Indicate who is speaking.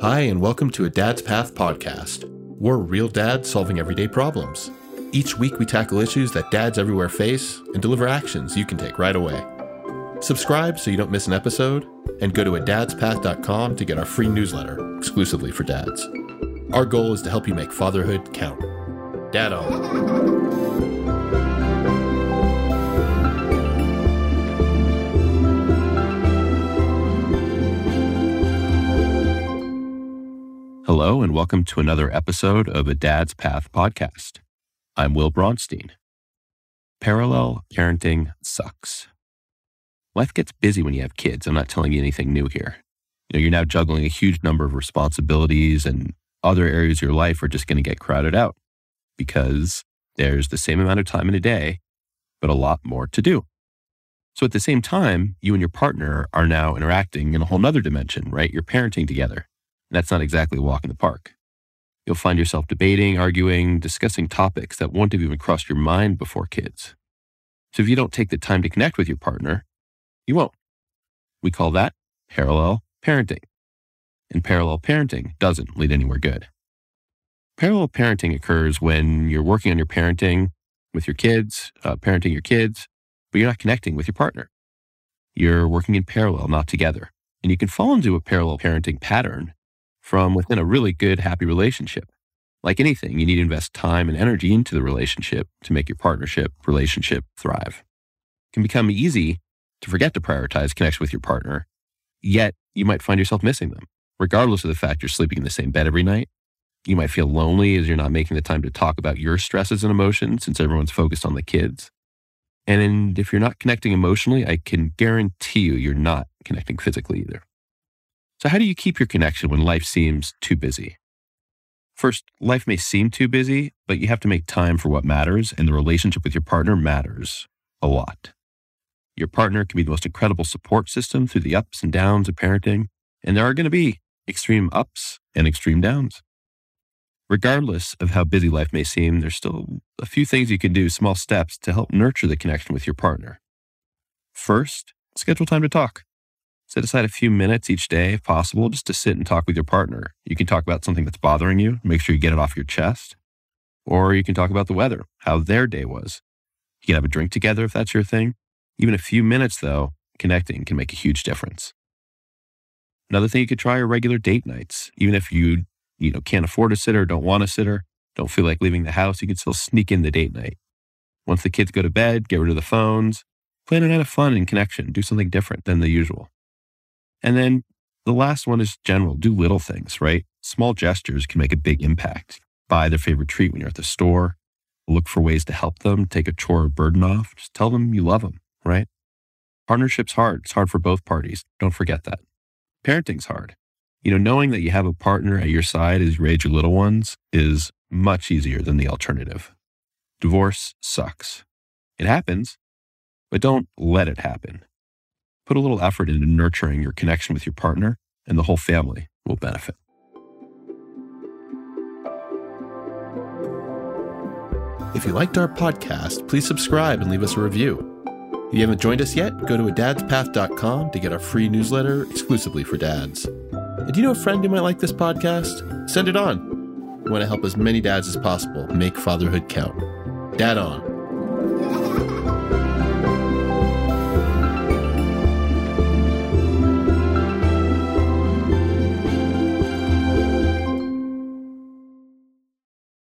Speaker 1: Hi, and welcome to a Dad's Path podcast. We're real dads solving everyday problems. Each week, we tackle issues that dads everywhere face and deliver actions you can take right away. Subscribe so you don't miss an episode, and go to adadspath.com to get our free newsletter exclusively for dads. Our goal is to help you make fatherhood count. Dad on.
Speaker 2: Hello, and welcome to another episode of a Dad's Path podcast. I'm Will Bronstein. Parallel parenting sucks. Life gets busy when you have kids. I'm not telling you anything new here. You know, you're now juggling a huge number of responsibilities, and other areas of your life are just going to get crowded out because there's the same amount of time in a day, but a lot more to do. So at the same time, you and your partner are now interacting in a whole nother dimension, right? You're parenting together. And that's not exactly a walk in the park. You'll find yourself debating, arguing, discussing topics that won't have even crossed your mind before kids. So if you don't take the time to connect with your partner, you won't. We call that parallel parenting. And parallel parenting doesn't lead anywhere good. Parallel parenting occurs when you're working on your parenting with your kids, uh, parenting your kids, but you're not connecting with your partner. You're working in parallel, not together. And you can fall into a parallel parenting pattern from within a really good, happy relationship. Like anything, you need to invest time and energy into the relationship to make your partnership relationship thrive. It can become easy to forget to prioritize connection with your partner, yet you might find yourself missing them, regardless of the fact you're sleeping in the same bed every night. You might feel lonely as you're not making the time to talk about your stresses and emotions since everyone's focused on the kids. And if you're not connecting emotionally, I can guarantee you you're not connecting physically either. So, how do you keep your connection when life seems too busy? First, life may seem too busy, but you have to make time for what matters, and the relationship with your partner matters a lot. Your partner can be the most incredible support system through the ups and downs of parenting, and there are going to be extreme ups and extreme downs. Regardless of how busy life may seem, there's still a few things you can do, small steps to help nurture the connection with your partner. First, schedule time to talk. Set aside a few minutes each day, if possible, just to sit and talk with your partner. You can talk about something that's bothering you, make sure you get it off your chest. Or you can talk about the weather, how their day was. You can have a drink together if that's your thing. Even a few minutes, though, connecting can make a huge difference. Another thing you could try are regular date nights. Even if you, you know, can't afford a sitter, don't want a sitter, don't feel like leaving the house, you can still sneak in the date night. Once the kids go to bed, get rid of the phones, plan a night of fun and connection, do something different than the usual. And then the last one is general do little things, right? Small gestures can make a big impact. Buy their favorite treat when you're at the store, look for ways to help them, take a chore or burden off, just tell them you love them, right? Partnership's hard. It's hard for both parties. Don't forget that. Parenting's hard. You know, knowing that you have a partner at your side as you raise your little ones is much easier than the alternative. Divorce sucks. It happens, but don't let it happen. Put a little effort into nurturing your connection with your partner, and the whole family will benefit.
Speaker 1: If you liked our podcast, please subscribe and leave us a review. If you haven't joined us yet, go to adadspath.com to get our free newsletter exclusively for dads. And do you know a friend who might like this podcast? Send it on. We want to help as many dads as possible make fatherhood count. Dad on.